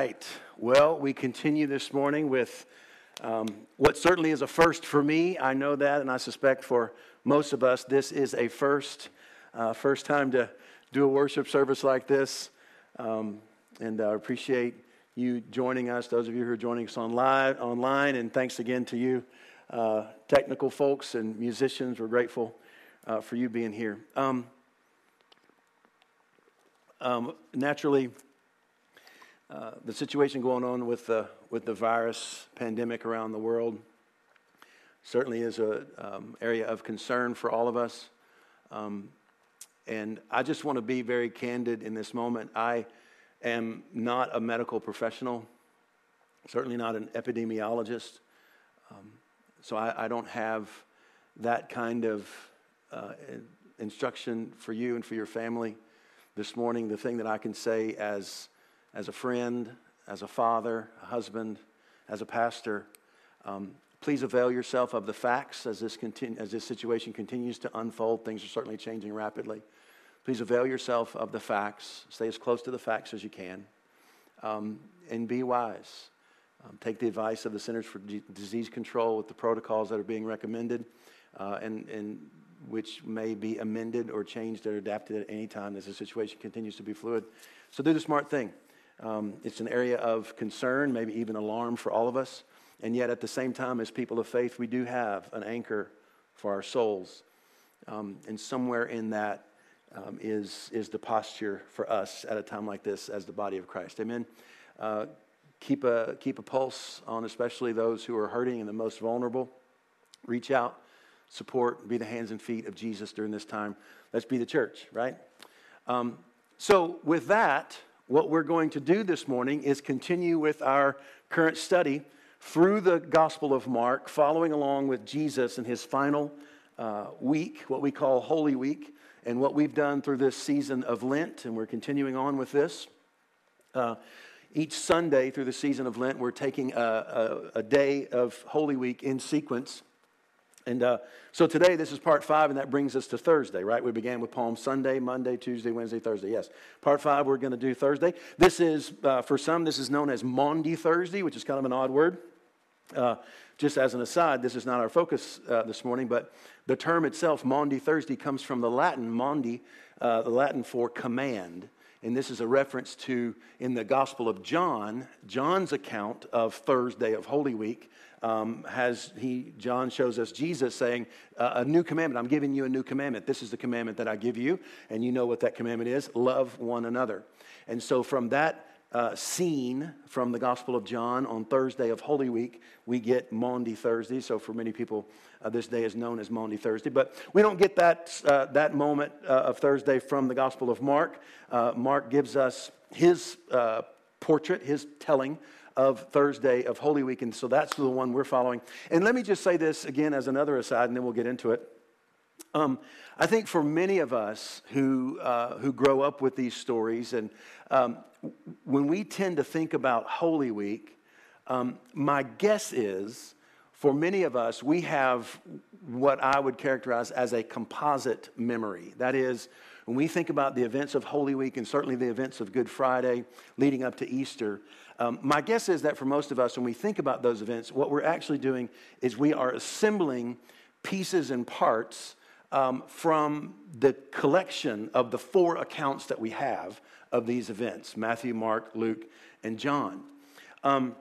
right. Well, we continue this morning with um, what certainly is a first for me. I know that, and I suspect for most of us, this is a first. Uh, first time to do a worship service like this. Um, and I appreciate you joining us, those of you who are joining us online, online and thanks again to you, uh, technical folks and musicians. We're grateful uh, for you being here. Um, um, naturally, uh, the situation going on with the, with the virus pandemic around the world certainly is an um, area of concern for all of us. Um, and I just want to be very candid in this moment. I am not a medical professional, certainly not an epidemiologist. Um, so I, I, don't have that kind of uh, instruction for you and for your family this morning. The thing that I can say as as a friend, as a father, a husband, as a pastor. Um, please avail yourself of the facts as this, continu- as this situation continues to unfold. Things are certainly changing rapidly. Please avail yourself of the facts. Stay as close to the facts as you can. Um, and be wise. Um, take the advice of the Centers for Disease Control with the protocols that are being recommended uh, and, and which may be amended or changed or adapted at any time as the situation continues to be fluid. So do the smart thing. Um, it's an area of concern, maybe even alarm for all of us. And yet, at the same time, as people of faith, we do have an anchor for our souls. Um, and somewhere in that um, is is the posture for us at a time like this as the body of Christ. Amen. Uh, keep, a, keep a pulse on especially those who are hurting and the most vulnerable. Reach out, support, be the hands and feet of Jesus during this time. Let's be the church, right? Um, so, with that, what we're going to do this morning is continue with our current study through the Gospel of Mark, following along with Jesus in his final uh, week, what we call Holy Week, and what we've done through this season of Lent, and we're continuing on with this. Uh, each Sunday through the season of Lent, we're taking a, a, a day of Holy Week in sequence. And uh, so today, this is part five, and that brings us to Thursday, right? We began with Palm Sunday, Monday, Tuesday, Wednesday, Thursday. Yes. Part five, we're going to do Thursday. This is, uh, for some, this is known as Maundy Thursday, which is kind of an odd word. Uh, just as an aside, this is not our focus uh, this morning, but the term itself, Maundy Thursday, comes from the Latin, Maundy, uh, the Latin for command. And this is a reference to, in the Gospel of John, John's account of Thursday of Holy Week um, has he John shows us Jesus saying uh, a new commandment. I'm giving you a new commandment. This is the commandment that I give you, and you know what that commandment is: love one another. And so from that uh, scene from the Gospel of John on Thursday of Holy Week, we get Maundy Thursday. So for many people, uh, this day is known as Maundy Thursday. But we don't get that, uh, that moment uh, of Thursday from the Gospel of Mark. Uh, Mark gives us his uh, portrait, his telling of Thursday of Holy Week. And so that's the one we're following. And let me just say this again as another aside, and then we'll get into it. Um, I think for many of us who, uh, who grow up with these stories, and um, when we tend to think about Holy Week, um, my guess is for many of us, we have what I would characterize as a composite memory. That is, when we think about the events of Holy Week and certainly the events of Good Friday leading up to Easter, um, my guess is that for most of us, when we think about those events, what we're actually doing is we are assembling pieces and parts um, from the collection of the four accounts that we have of these events Matthew, Mark, Luke, and John. Um,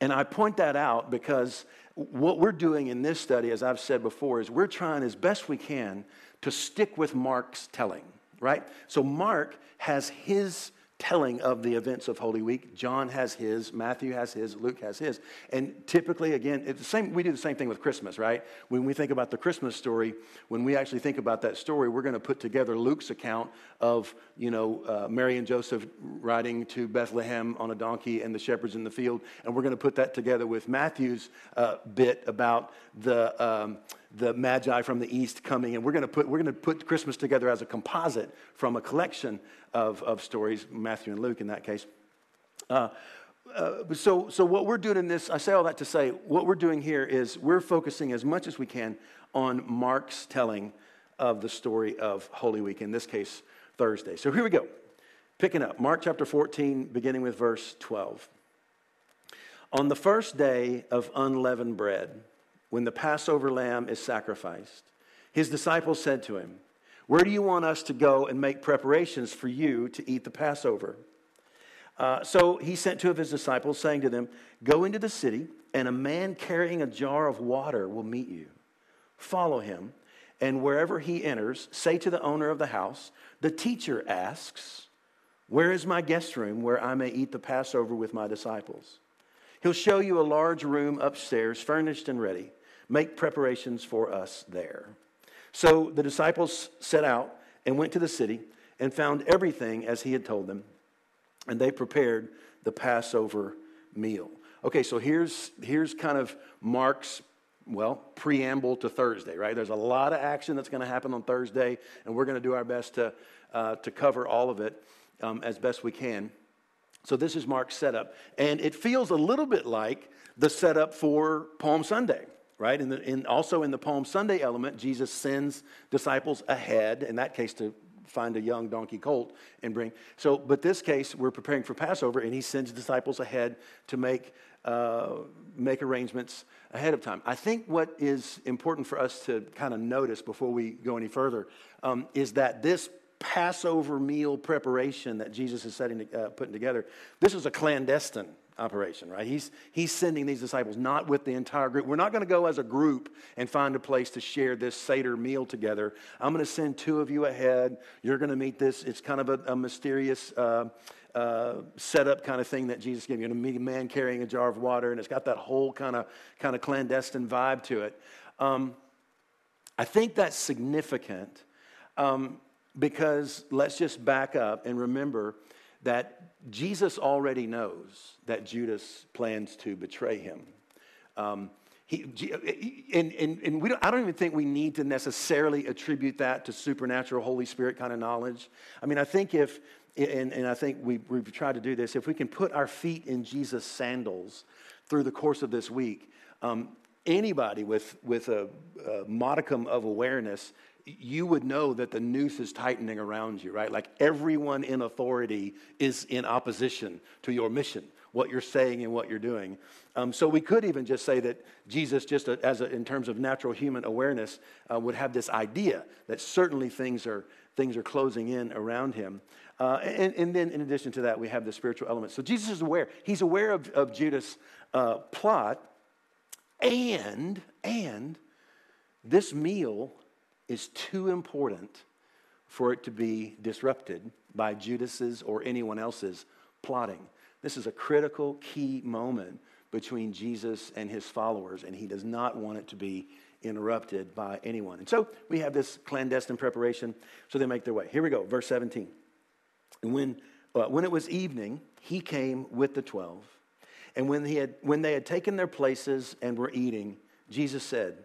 and I point that out because what we're doing in this study, as I've said before, is we're trying as best we can to stick with Mark's telling, right? So Mark has his telling of the events of Holy Week. John has his, Matthew has his, Luke has his. And typically, again, it's the same, we do the same thing with Christmas, right? When we think about the Christmas story, when we actually think about that story, we're going to put together Luke's account of, you know, uh, Mary and Joseph riding to Bethlehem on a donkey and the shepherds in the field. And we're going to put that together with Matthew's uh, bit about the. Um, the magi from the east coming and we're going to put we're going to put christmas together as a composite from a collection of, of stories matthew and luke in that case. Uh, uh, so, so what we're doing in this i say all that to say what we're doing here is we're focusing as much as we can on mark's telling of the story of holy week in this case thursday. So here we go. Picking up, Mark chapter 14, beginning with verse 12. On the first day of unleavened bread, when the Passover lamb is sacrificed, his disciples said to him, Where do you want us to go and make preparations for you to eat the Passover? Uh, so he sent two of his disciples, saying to them, Go into the city, and a man carrying a jar of water will meet you. Follow him, and wherever he enters, say to the owner of the house, The teacher asks, Where is my guest room where I may eat the Passover with my disciples? He'll show you a large room upstairs, furnished and ready. Make preparations for us there. So the disciples set out and went to the city and found everything as he had told them, and they prepared the Passover meal. Okay, so here's, here's kind of Mark's, well, preamble to Thursday, right? There's a lot of action that's going to happen on Thursday, and we're going to do our best to, uh, to cover all of it um, as best we can. So this is Mark's setup. And it feels a little bit like the setup for Palm Sunday, right? And, also in the Palm Sunday element, Jesus sends disciples ahead, in that case to find a young donkey colt and bring. So, but this case, we're preparing for Passover, and he sends disciples ahead to make, uh, make arrangements ahead of time. I think what is important for us to kind of notice before we go any further um, is that this Passover meal preparation that Jesus is setting, uh, putting together, this is a clandestine operation, right? He's, he's sending these disciples not with the entire group. We're not going to go as a group and find a place to share this Seder meal together. I'm going to send two of you ahead. You're going to meet this. It's kind of a, a mysterious uh, uh, setup kind of thing that Jesus gave you. You're going to meet A man carrying a jar of water, and it's got that whole kind of kind of clandestine vibe to it. Um, I think that's significant. Um, because let's just back up and remember that Jesus already knows that Judas plans to betray him. Um, he, and, and, and we don't, I don't even think we need to necessarily attribute that to supernatural Holy Spirit kind of knowledge. I mean, I think if, and, and I think we, we've tried to do this, if we can put our feet in Jesus' sandals through the course of this week, um, anybody with, with a, a modicum of awareness you would know that the noose is tightening around you, right? Like everyone in authority is in opposition to your mission, what you're saying and what you're doing. Um, so we could even just say that Jesus, just a, as a, in terms of natural human awareness, uh, would have this idea that certainly things are things are closing in around him. Uh, and, and, then, in addition to that, we have the spiritual element. So Jesus is aware. He's aware of, of Judas' uh, plot, and and this meal is too important for it to be disrupted by Judas's or anyone else's plotting. This is a critical, key moment between Jesus and his followers, and he does not want it to be interrupted by anyone. And so we have this clandestine preparation, so they make their way. Here we go, verse 17. And when, uh, when it was evening, he came with the twelve. And when, he had, when they had taken their places and were eating, Jesus said,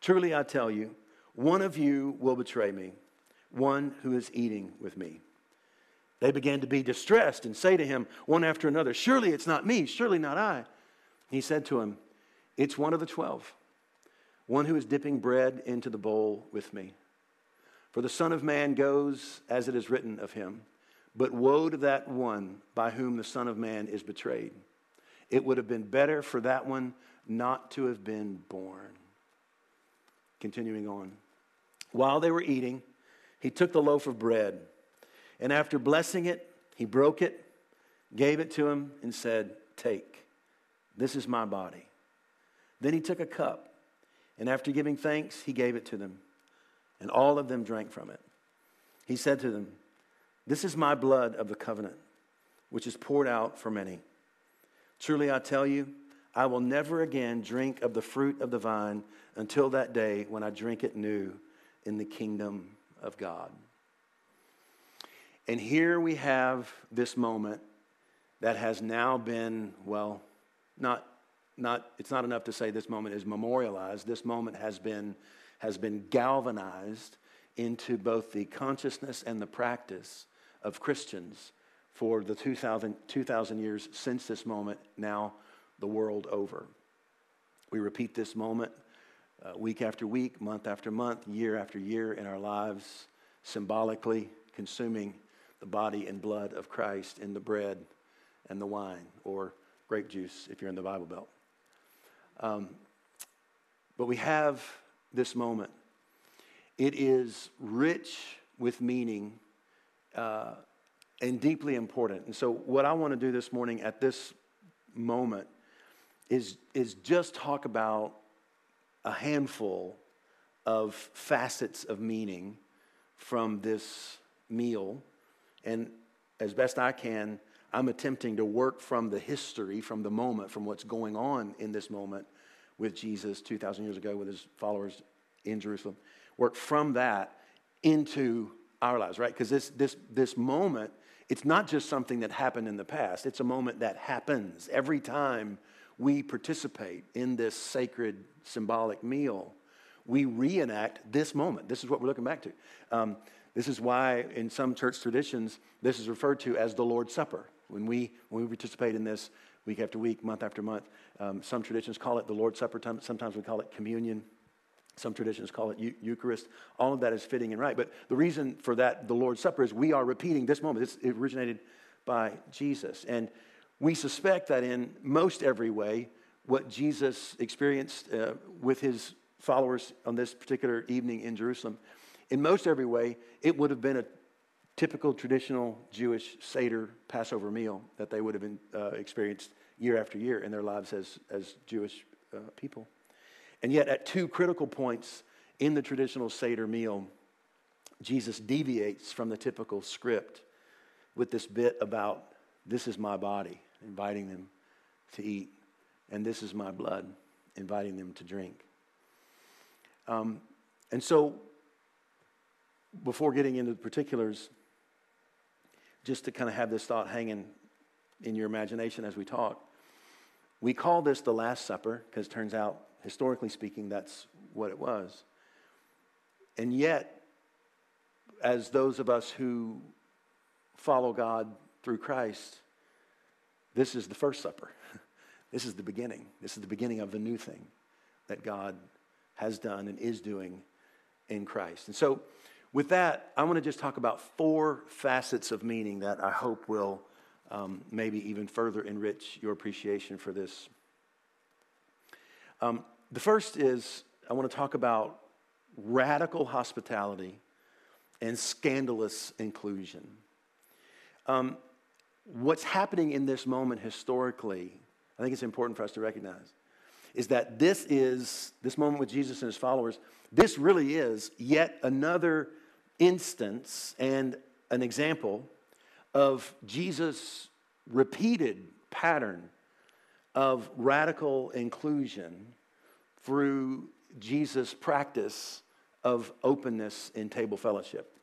Truly I tell you, one of you will betray me, one who is eating with me. They began to be distressed and say to him one after another, Surely it's not me, surely not I. He said to him, It's one of the twelve, one who is dipping bread into the bowl with me. For the Son of Man goes as it is written of him, but woe to that one by whom the Son of Man is betrayed. It would have been better for that one not to have been born. Continuing on. While they were eating, he took the loaf of bread, and after blessing it, he broke it, gave it to him, and said, Take, this is my body. Then he took a cup, and after giving thanks, he gave it to them, and all of them drank from it. He said to them, This is my blood of the covenant, which is poured out for many. Truly I tell you, I will never again drink of the fruit of the vine until that day when I drink it new in the kingdom of God. And here we have this moment that has now been, well, not, not, it's not enough to say this moment is memorialized. This moment has been, has been galvanized into both the consciousness and the practice of Christians for the 2,000, 2,000 years since this moment, now the world over. We repeat this moment uh, week after week, month after month, year after year in our lives, symbolically consuming the body and blood of Christ in the bread and the wine, or grape juice if you're in the Bible Belt. Um, but we have this moment. It is rich with meaning uh, and deeply important. And so, what I want to do this morning at this moment is, is just talk about a handful of facets of meaning from this meal. And as best I can, I'm attempting to work from the history, from the moment, from what's going on in this moment with Jesus 2,000 years ago with his followers in Jerusalem. Work from that into our lives, right? Because this, this, this moment, it's not just something that happened in the past, it's a moment that happens every time we participate in this sacred symbolic meal. We reenact this moment. This is what we're looking back to. Um, this is why, in some church traditions, this is referred to as the Lord's Supper. When we, when we participate in this week after week, month after month, um, some traditions call it the Lord's Supper. Sometimes we call it communion. Some traditions call it Eucharist. All of that is fitting and right. But the reason for that, the Lord's Supper, is we are repeating this moment. It's, it originated by Jesus. And we suspect that in most every way, what Jesus experienced uh, with his followers on this particular evening in Jerusalem, in most every way, it would have been a typical traditional Jewish Seder Passover meal that they would have been, uh, experienced year after year in their lives as, as Jewish uh, people. And yet, at two critical points in the traditional Seder meal, Jesus deviates from the typical script with this bit about this is my body, inviting them to eat, and this is my blood, inviting them to drink. Um, and so, before getting into the particulars, just to kind of have this thought hanging in your imagination as we talk, we call this the Last Supper because it turns out, historically speaking, that's what it was. And yet, as those of us who follow God through Christ, this is the first supper. This is the beginning. This is the beginning of the new thing that God has done and is doing in Christ. And so, with that, I want to just talk about four facets of meaning that I hope will um, maybe even further enrich your appreciation for this. Um, the first is I want to talk about radical hospitality and scandalous inclusion. Um, what's happening in this moment historically, I think it's important for us to recognize, is that this is, this moment with Jesus and his followers, this really is yet another instance and an example of Jesus' repeated pattern of radical inclusion through Jesus' practice of openness in table fellowship.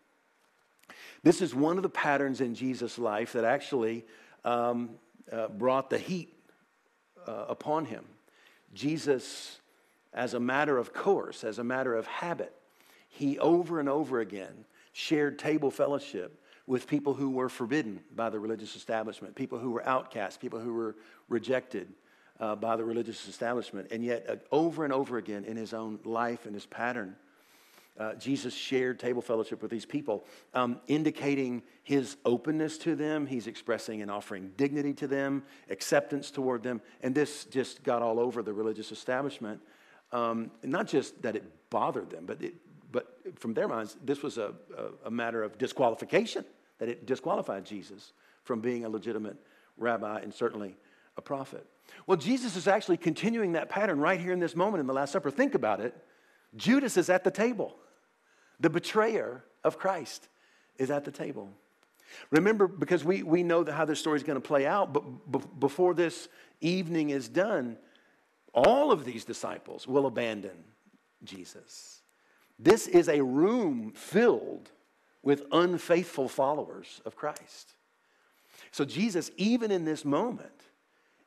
This is one of the patterns in Jesus' life that actually um, uh, brought the heat uh, upon him. Jesus, as a matter of course, as a matter of habit, he over and over again shared table fellowship with people who were forbidden by the religious establishment, people who were outcasts, people who were rejected uh, by the religious establishment. And yet, uh, over and over again in his own life and his pattern, uh, Jesus shared table fellowship with these people, um, indicating his openness to them. He's expressing and offering dignity to them, acceptance toward them. And this just got all over the religious establishment. Um, not just that it bothered them, but, it, but from their minds, this was a, a, a matter of disqualification, that it disqualified Jesus from being a legitimate rabbi and certainly a prophet. Well, Jesus is actually continuing that pattern right here in this moment in the Last Supper. Think about it. Judas is at the table. The betrayer of Christ is at the table. Remember, because we, we know how this story is going to play out, but b- before this evening is done, all of these disciples will abandon Jesus. This is a room filled with unfaithful followers of Christ. So, Jesus, even in this moment,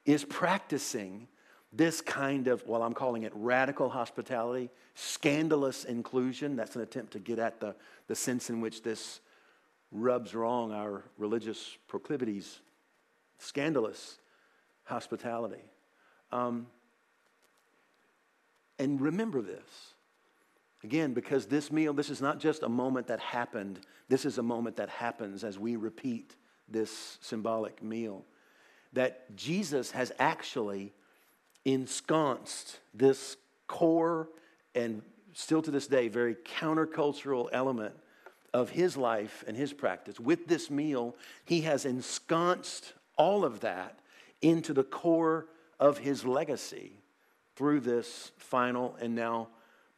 is practicing this kind of, well, I'm calling it radical hospitality, scandalous inclusion. That's an attempt to get at the, the sense in which this rubs wrong our religious proclivities. Scandalous hospitality. Um, and remember this Again, because this meal, this is not just a moment that happened, this is a moment that happens as we repeat this symbolic meal. That Jesus has actually ensconced this core and still to this day very countercultural element of his life and his practice. With this meal, he has ensconced all of that into the core of his legacy through this final and now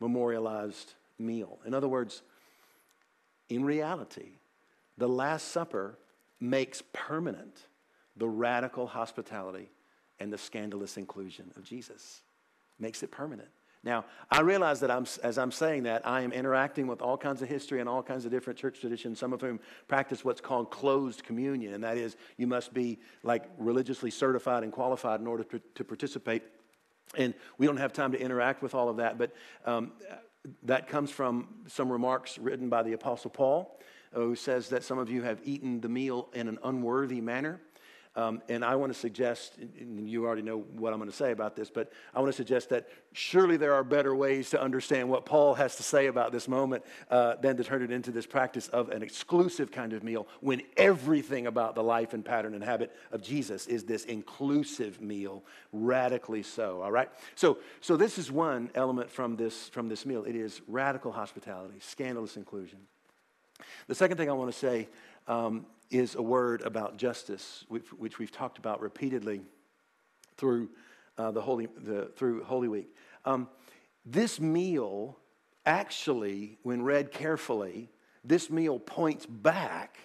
memorialized meal. In other words, in reality, the Last Supper makes permanent the radical hospitality and the scandalous inclusion of Jesus. Makes it permanent. Now, I realize that I'm, as I'm saying that, I am interacting with all kinds of history and all kinds of different church traditions, some of whom practice what's called closed communion, and that is you must be like religiously certified and qualified in order to, to participate. And we don't have time to interact with all of that, but um, that comes from some remarks written by the Apostle Paul, who says that some of you have eaten the meal in an unworthy manner. Um, and I want to suggest, and you already know what I'm going to say about this, but I want to suggest that surely there are better ways to understand what Paul has to say about this moment uh, than to turn it into this practice of an exclusive kind of meal when everything about the life and pattern and habit of Jesus is this inclusive meal, radically so. All right? So, so this is one element from this, from this meal it is radical hospitality, scandalous inclusion. The second thing I want to say um, is a word about justice, which, which we've talked about repeatedly through, uh, the Holy, the, through Holy Week. Um, this meal, actually, when read carefully, this meal points back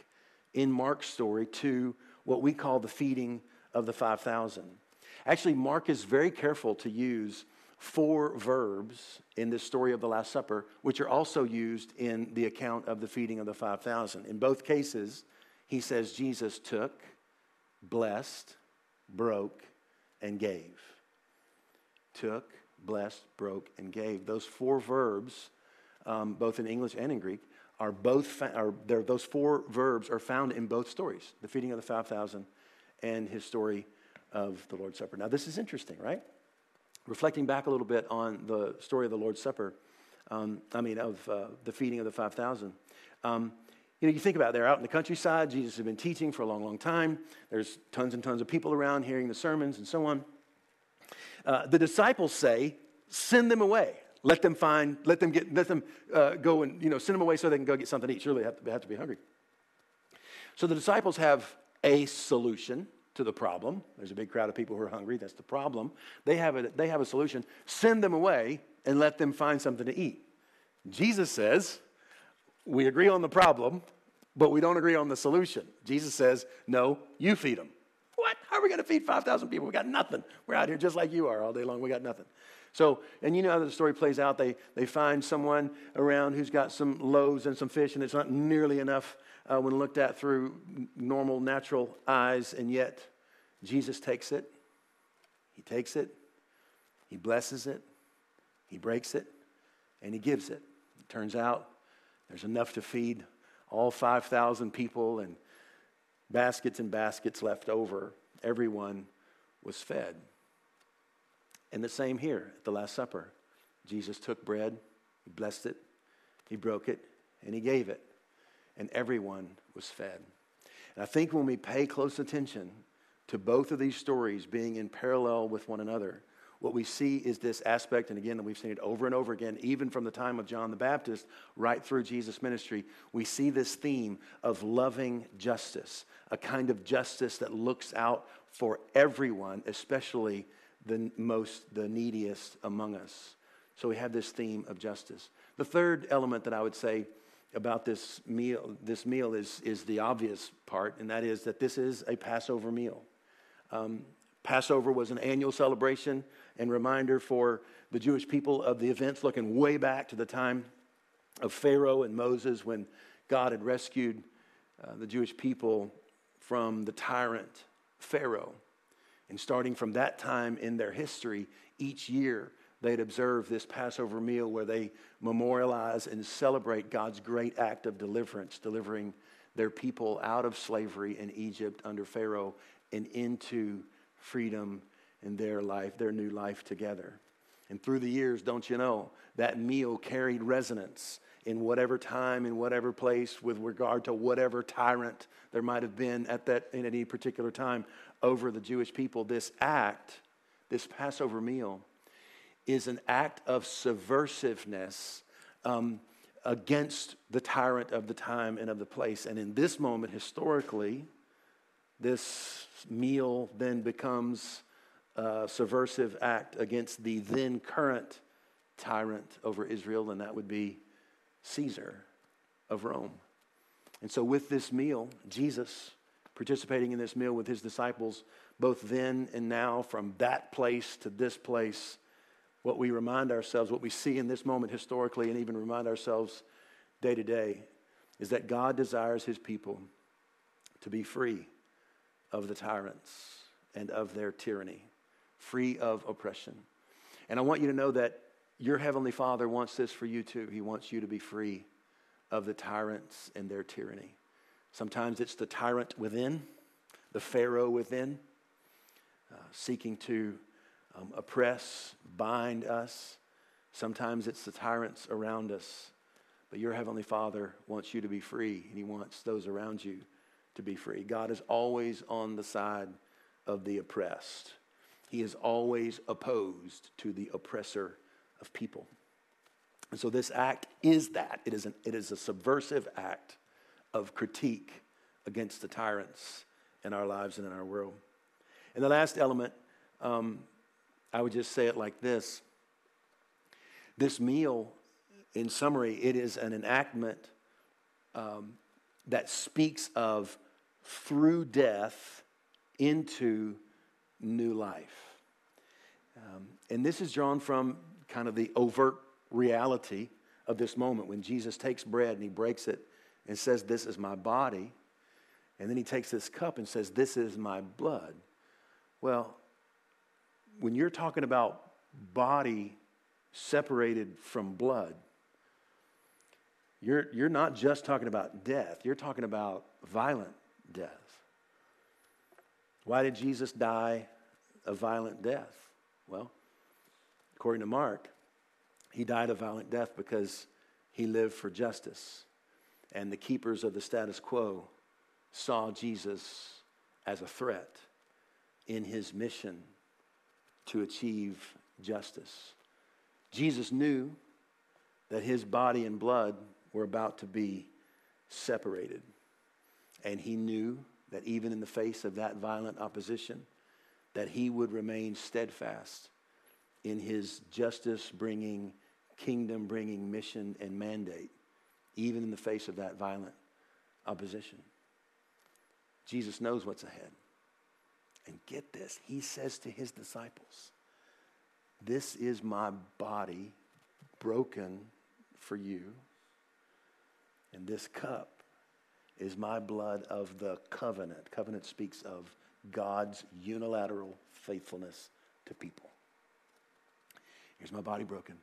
in Mark's story to what we call the feeding of the 5,000. Actually, Mark is very careful to use four verbs in this story of the Last Supper, which are also used in the account of the feeding of the 5,000. In both cases, he says Jesus took, blessed, broke, and gave. Took, blessed, broke, and gave. Those four verbs, um, both in English and in Greek, are both fa- are those four verbs are found in both stories: the feeding of the five thousand and his story of the Lord's Supper. Now, this is interesting, right? Reflecting back a little bit on the story of the Lord's Supper, um, I mean, of uh, the feeding of the five thousand. Um, you know, you think about it, they're out in the countryside. Jesus has been teaching for a long, long time. There's tons and tons of people around hearing the sermons and so on. Uh, the disciples say, send them away. Let them find, let them get, let them uh, go and, you know, send them away so they can go get something to eat. Surely they have to, they have to be hungry. So the disciples have a solution to the problem. There's a big crowd of people who are hungry. That's the problem. They have a, they have a solution. Send them away and let them find something to eat. Jesus says, we agree on the problem, but we don't agree on the solution. Jesus says, No, you feed them. What? How are we going to feed 5,000 people? We got nothing. We're out here just like you are all day long. We got nothing. So, and you know how the story plays out. They, they find someone around who's got some loaves and some fish, and it's not nearly enough uh, when looked at through normal, natural eyes, and yet Jesus takes it. He takes it, he blesses it, he breaks it, and he gives it. It turns out there's enough to feed all 5,000 people and baskets and baskets left over. Everyone was fed. And the same here at the Last Supper. Jesus took bread, he blessed it, he broke it, and he gave it. And everyone was fed. And I think when we pay close attention to both of these stories being in parallel with one another, what we see is this aspect, and again, we've seen it over and over again, even from the time of John the Baptist right through Jesus' ministry. We see this theme of loving justice, a kind of justice that looks out for everyone, especially the most, the neediest among us. So we have this theme of justice. The third element that I would say about this meal, this meal is, is the obvious part, and that is that this is a Passover meal. Um, Passover was an annual celebration and reminder for the Jewish people of the events looking way back to the time of Pharaoh and Moses when God had rescued uh, the Jewish people from the tyrant Pharaoh. And starting from that time in their history, each year they'd observe this Passover meal where they memorialize and celebrate God's great act of deliverance, delivering their people out of slavery in Egypt under Pharaoh and into freedom in their life, their new life together. And through the years, don't you know, that meal carried resonance in whatever time, in whatever place, with regard to whatever tyrant there might have been at that in any particular time over the Jewish people. This act, this Passover meal, is an act of subversiveness um, against the tyrant of the time and of the place. And in this moment, historically, this meal then becomes a subversive act against the then current tyrant over Israel, and that would be Caesar of Rome. And so, with this meal, Jesus participating in this meal with his disciples, both then and now, from that place to this place, what we remind ourselves, what we see in this moment historically, and even remind ourselves day to day, is that God desires his people to be free of the tyrants and of their tyranny, free of oppression. And I want you to know that your Heavenly Father wants this for you too. He wants you to be free of the tyrants and their tyranny. Sometimes it's the tyrant within, the Pharaoh within, uh, seeking to um, oppress, bind us. Sometimes it's the tyrants around us. But your Heavenly Father wants you to be free, and He wants those around you to be free. God is always on the side of the oppressed, He is always opposed to the oppressor of people. And so this act is that it is, an, it is a subversive act of critique against the tyrants in our lives and in our world. And the last element, um, I would just say it like this this meal, in summary, it is an enactment um, that speaks of through death into new life. Um, and this is drawn from kind of the overt reality of this moment when Jesus takes bread and he breaks it and says, This is my body. And then he takes this cup and says, This is my blood. Well, when you're talking about body separated from blood, you're, you're not just talking about death, you're talking about violent death. Why did Jesus die a violent death? Well, according to Mark, he died a violent death because he lived for justice. And the keepers of the status quo saw Jesus as a threat in his mission to achieve justice. Jesus knew that his body and blood were about to be separated. And he knew that even in the face of that violent opposition, that he would remain steadfast in his justice bringing, kingdom bringing mission and mandate, even in the face of that violent opposition. Jesus knows what's ahead. And get this, he says to his disciples, This is my body broken for you, and this cup is my blood of the covenant. Covenant speaks of God's unilateral faithfulness to people. Here's my body broken.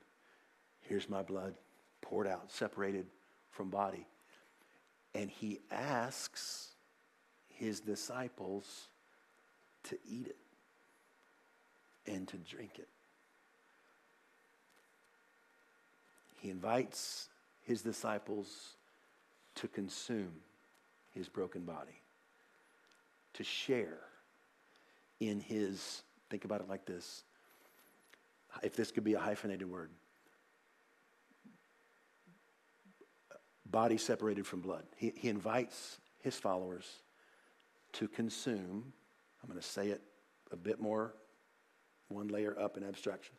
Here's my blood poured out, separated from body. And he asks his disciples to eat it and to drink it. He invites his disciples to consume his broken body, to share in his, think about it like this, if this could be a hyphenated word body separated from blood. He, he invites his followers to consume, I'm going to say it a bit more, one layer up in abstraction.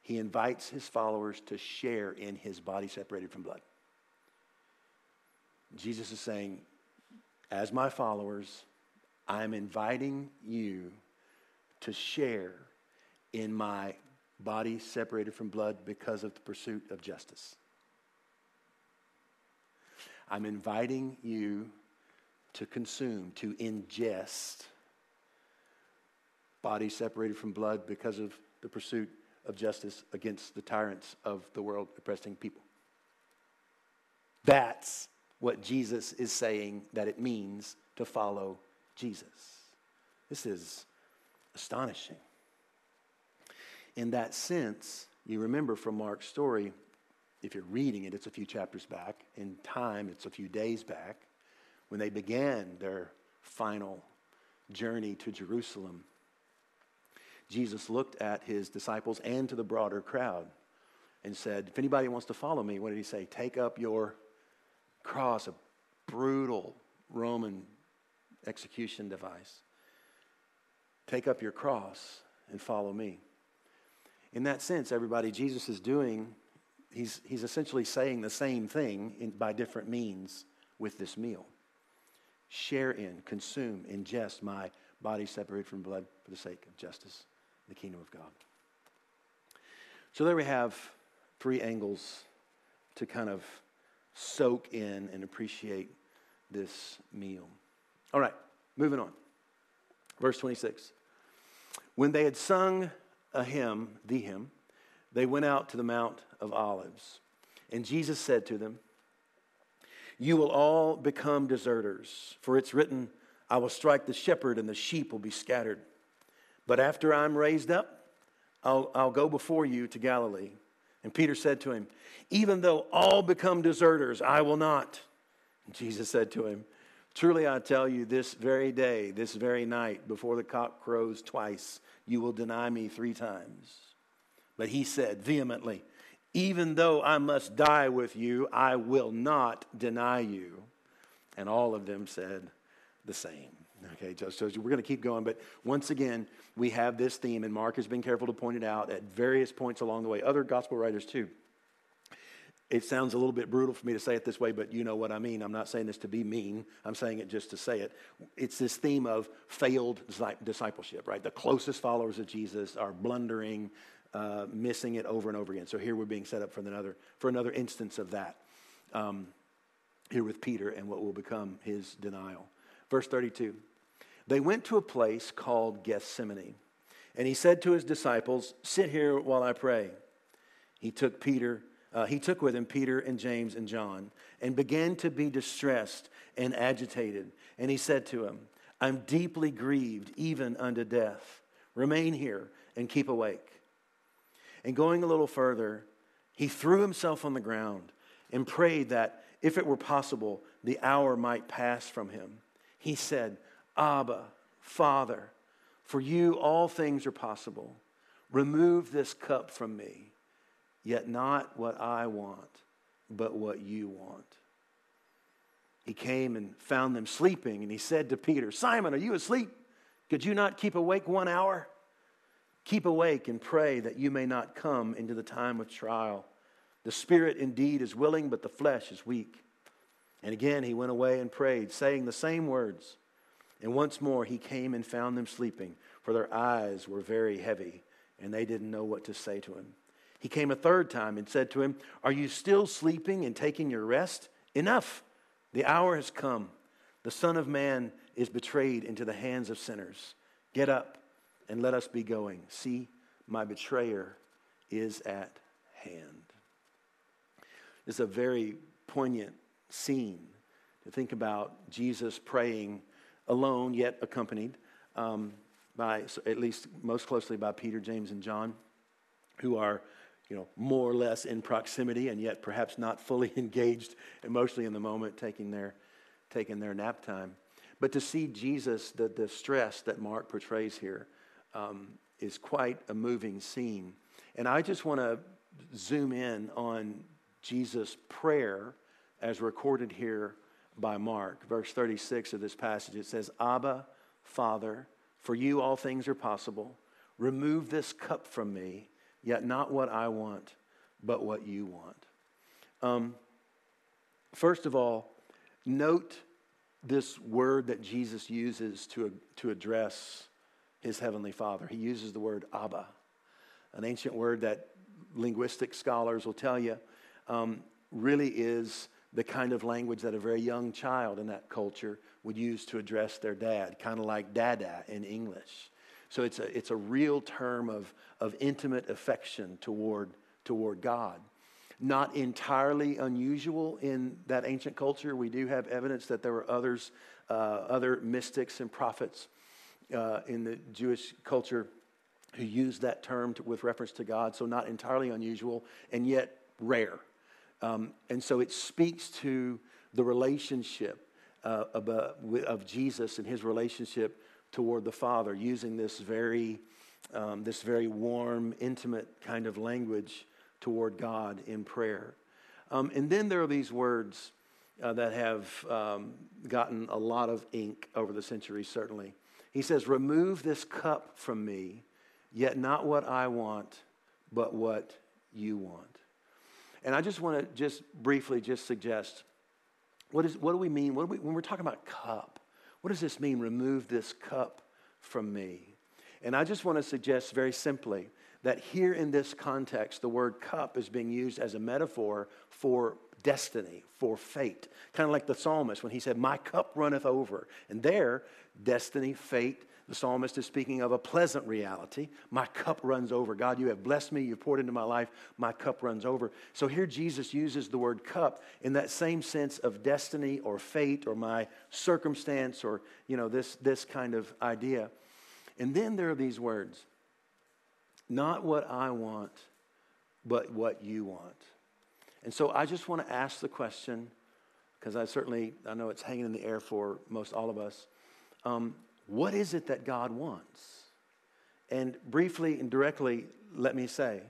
He invites his followers to share in his body separated from blood. Jesus is saying, as my followers, I'm inviting you to share in my body separated from blood because of the pursuit of justice. I'm inviting you to consume, to ingest body separated from blood because of the pursuit of justice against the tyrants of the world oppressing people. That's what Jesus is saying that it means to follow Jesus. This is astonishing. in that sense, you remember from Mark's story, if you're reading it, it's a few chapters back. In time, it's a few days back when they began their final journey to Jerusalem. Jesus looked at his disciples and to the broader crowd and said, If anybody wants to follow me, what did he say? Take up your cross, a brutal Roman execution device. Take up your cross and follow me. In that sense, everybody, Jesus is doing, he's, he's essentially saying the same thing in, by different means with this meal. Share in, consume, ingest my body separated from blood for the sake of justice, the kingdom of God. So there we have three angles to kind of soak in and appreciate this meal. All right, moving on. Verse 26. When they had sung a hymn, the hymn, they went out to the Mount of Olives. And Jesus said to them, You will all become deserters, for it's written, I will strike the shepherd and the sheep will be scattered. But after I'm raised up, I'll, I'll go before you to Galilee. And Peter said to him, Even though all become deserters, I will not. And Jesus said to him, Truly I tell you, this very day, this very night, before the cock crows twice, you will deny me three times. But he said vehemently, Even though I must die with you, I will not deny you. And all of them said the same. Okay, just so we're going to keep going, but once again, we have this theme, and Mark has been careful to point it out at various points along the way. Other gospel writers, too. It sounds a little bit brutal for me to say it this way, but you know what I mean. I'm not saying this to be mean. I'm saying it just to say it. It's this theme of failed discipleship, right? The closest followers of Jesus are blundering, uh, missing it over and over again. So here we're being set up for another, for another instance of that. Um, here with Peter and what will become his denial. Verse 32 They went to a place called Gethsemane, and he said to his disciples, Sit here while I pray. He took Peter uh, he took with him Peter and James and John and began to be distressed and agitated. And he said to him, I'm deeply grieved, even unto death. Remain here and keep awake. And going a little further, he threw himself on the ground and prayed that, if it were possible, the hour might pass from him. He said, Abba, Father, for you all things are possible. Remove this cup from me. Yet not what I want, but what you want. He came and found them sleeping, and he said to Peter, Simon, are you asleep? Could you not keep awake one hour? Keep awake and pray that you may not come into the time of trial. The spirit indeed is willing, but the flesh is weak. And again he went away and prayed, saying the same words. And once more he came and found them sleeping, for their eyes were very heavy, and they didn't know what to say to him. He came a third time and said to him, Are you still sleeping and taking your rest? Enough. The hour has come. The Son of Man is betrayed into the hands of sinners. Get up and let us be going. See, my betrayer is at hand. It's a very poignant scene to think about Jesus praying alone, yet accompanied um, by, at least most closely by Peter, James, and John, who are you know, more or less in proximity and yet perhaps not fully engaged emotionally in the moment, taking their, taking their nap time. But to see Jesus, the, the stress that Mark portrays here, um, is quite a moving scene. And I just want to zoom in on Jesus' prayer as recorded here by Mark. Verse 36 of this passage it says, Abba, Father, for you all things are possible. Remove this cup from me. Yet not what I want, but what you want. Um, first of all, note this word that Jesus uses to, to address his heavenly Father. He uses the word Abba, an ancient word that linguistic scholars will tell you um, really is the kind of language that a very young child in that culture would use to address their dad, kind of like dada in English. So it's a, it's a real term of, of intimate affection toward, toward God. Not entirely unusual in that ancient culture. We do have evidence that there were others, uh, other mystics and prophets uh, in the Jewish culture who used that term to, with reference to God, so not entirely unusual and yet rare. Um, and so it speaks to the relationship uh, of, of, Jesus and his relationship toward the Father, using this very, um, this very warm, intimate kind of language toward God in prayer. Um, and then there are these words uh, that have um, gotten a lot of ink over the centuries, certainly. He says, Remove this cup from me, yet not what I want, but what you want. And I just want to just briefly just suggest what, is, what do we mean? What do we, when we're talking about cup, what does this mean? Remove this cup from me. And I just want to suggest very simply that here in this context, the word cup is being used as a metaphor for destiny, for fate. Kind of like the psalmist when he said, My cup runneth over. And there, destiny, fate, the psalmist is speaking of a pleasant reality. My cup runs over. God, you have blessed me. You've poured into my life. My cup runs over. So here Jesus uses the word cup in that same sense of destiny or fate or my circumstance or, you know, this, this kind of idea. And then there are these words not what I want, but what you want. And so I just want to ask the question, because I certainly, I know it's hanging in the air for most all of us. Um, what is it that God wants? And briefly and directly, let me say,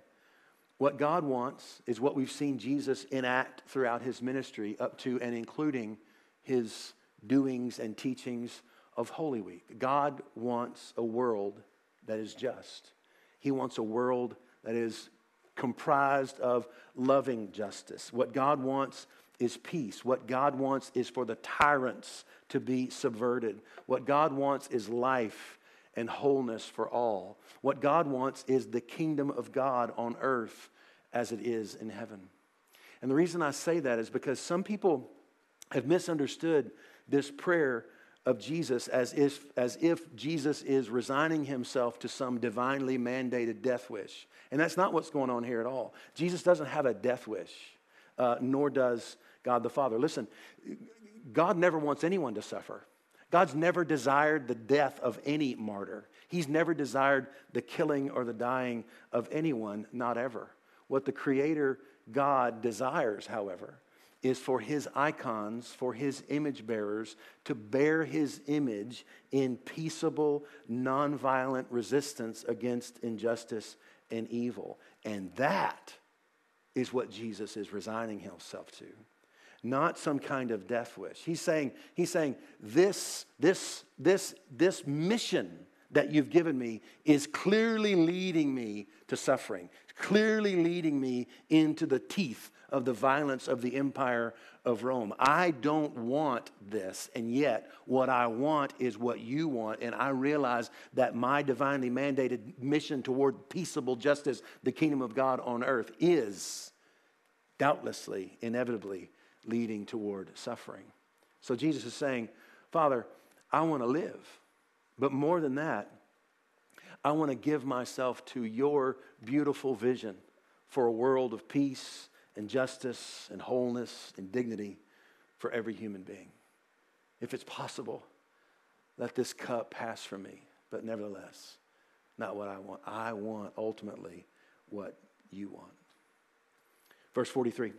what God wants is what we've seen Jesus enact throughout his ministry, up to and including his doings and teachings of Holy Week. God wants a world that is just. He wants a world that is comprised of loving justice. What God wants is peace. What God wants is for the tyrants to be subverted. What God wants is life and wholeness for all. What God wants is the kingdom of God on earth as it is in heaven. And the reason I say that is because some people have misunderstood this prayer of Jesus as if, as if Jesus is resigning himself to some divinely mandated death wish. And that's not what's going on here at all. Jesus doesn't have a death wish, uh, nor does God the Father. Listen, God never wants anyone to suffer. God's never desired the death of any martyr. He's never desired the killing or the dying of anyone, not ever. What the Creator God desires, however, is for his icons, for his image bearers to bear his image in peaceable, nonviolent resistance against injustice and evil. And that is what Jesus is resigning himself to not some kind of death wish. He's saying, he's saying this, this, this, this mission that you've given me is clearly leading me to suffering, clearly leading me into the teeth of the violence of the empire of Rome. I don't want this, and yet what I want is what you want, and I realize that my divinely mandated mission toward peaceable justice, the kingdom of God on earth, is doubtlessly, inevitably leading toward suffering. So Jesus is saying, Father, I want to live. But more than that, I want to give myself to your beautiful vision for a world of peace and justice and wholeness and dignity for every human being. If it's possible, let this cup pass from me, but nevertheless, not what I want. I want ultimately what you want. Verse 43.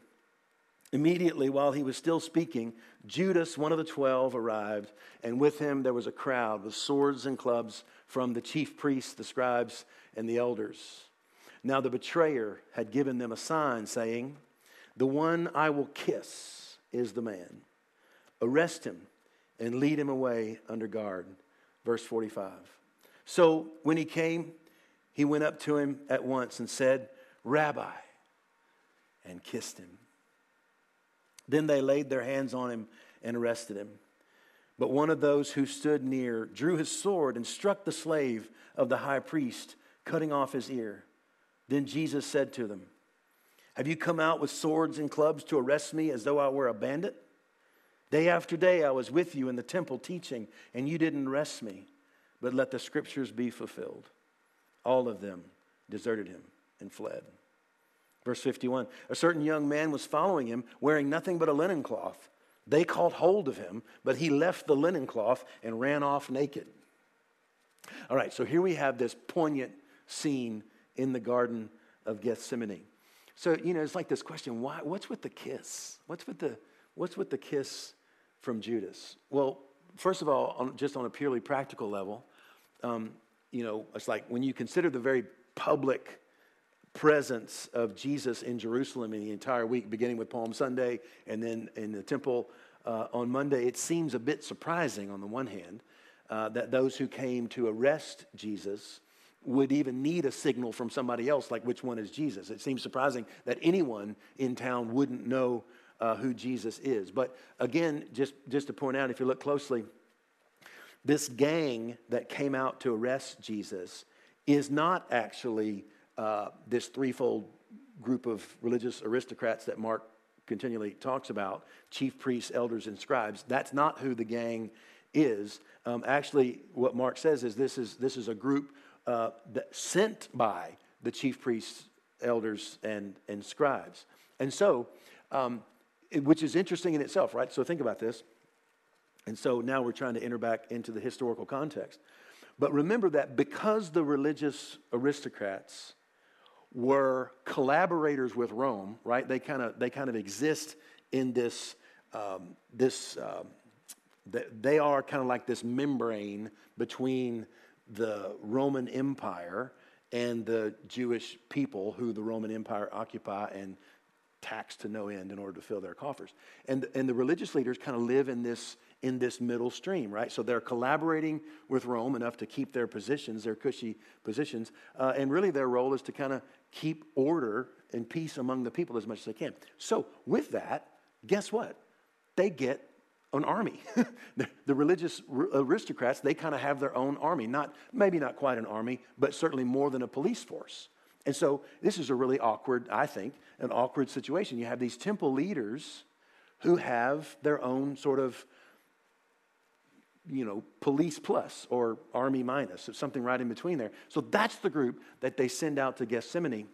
Immediately, while he was still speaking, Judas, one of the twelve, arrived, and with him there was a crowd with swords and clubs from the chief priests, the scribes, and the elders. Now the betrayer had given them a sign, saying, The one I will kiss is the man. Arrest him and lead him away under guard. Verse 45. So when he came, he went up to him at once and said, Rabbi, and kissed him. Then they laid their hands on him and arrested him. But one of those who stood near drew his sword and struck the slave of the high priest, cutting off his ear. Then Jesus said to them, Have you come out with swords and clubs to arrest me as though I were a bandit? Day after day I was with you in the temple teaching, and you didn't arrest me, but let the scriptures be fulfilled. All of them deserted him and fled. Verse 51 A certain young man was following him, wearing nothing but a linen cloth. They caught hold of him, but he left the linen cloth and ran off naked. All right, so here we have this poignant scene in the Garden of Gethsemane. So, you know, it's like this question why, what's with the kiss? What's with the, what's with the kiss from Judas? Well, first of all, on, just on a purely practical level, um, you know, it's like when you consider the very public presence of Jesus in Jerusalem in the entire week, beginning with Palm Sunday and then in the temple uh, on Monday, it seems a bit surprising on the one hand uh, that those who came to arrest Jesus would even need a signal from somebody else, like which one is Jesus. It seems surprising that anyone in town wouldn't know uh, who Jesus is. But again, just, just to point out, if you look closely, this gang that came out to arrest Jesus is not actually uh, this threefold group of religious aristocrats that Mark continually talks about chief priests, elders, and scribes. That's not who the gang is. Um, actually, what Mark says is this is, this is a group uh, that sent by the chief priests, elders, and, and scribes. And so, um, it, which is interesting in itself, right? So think about this. And so now we're trying to enter back into the historical context. But remember that because the religious aristocrats were collaborators with Rome, right? They kind of they kind of exist in this um, this um, they are kind of like this membrane between the Roman Empire and the Jewish people who the Roman Empire occupy and tax to no end in order to fill their coffers. And, and the religious leaders kind of live in this, in this middle stream, right? So they're collaborating with Rome enough to keep their positions, their cushy positions. Uh, and really their role is to kind of keep order and peace among the people as much as they can. So with that, guess what? They get an army. the, the, religious aristocrats, they kind of have their own army. Not, maybe not quite an army, but certainly more than a police force. And so this is a really awkward, I think, an awkward situation. You have these temple leaders who have their own sort of, you know, police plus or army minus, something right in between there. So that's the group that they send out to Gethsemane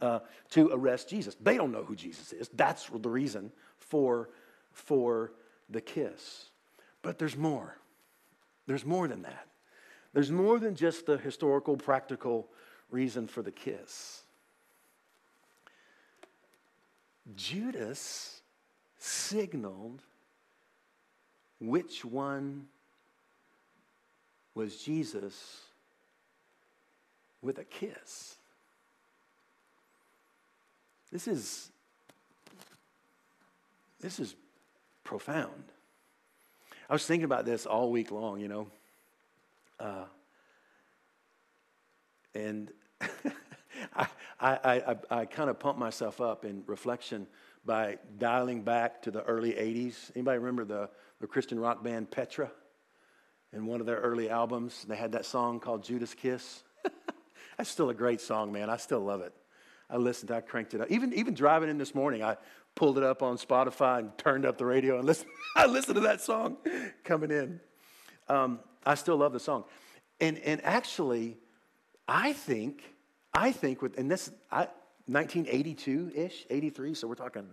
uh, to arrest Jesus. They don't know who Jesus is. That's the reason for, for the kiss. But there's more. There's more than that. There's more than just the historical, practical reason for the kiss. Judas signaled which one was Jesus with a kiss. This is this is profound. I was thinking about this all week long, you know. Uh, and I, I, I, I kind of pumped myself up in reflection by dialing back to the early 80s. Anybody remember the, the Christian rock band Petra? In one of their early albums, they had that song called Judas Kiss. That's still a great song, man. I still love it. I listened, I cranked it up. Even, even driving in this morning, I pulled it up on Spotify and turned up the radio and listened, I listened to that song coming in. Um, I still love the song. And, and actually, I think, I think with, and this, 1982-ish, 83, so we're talking,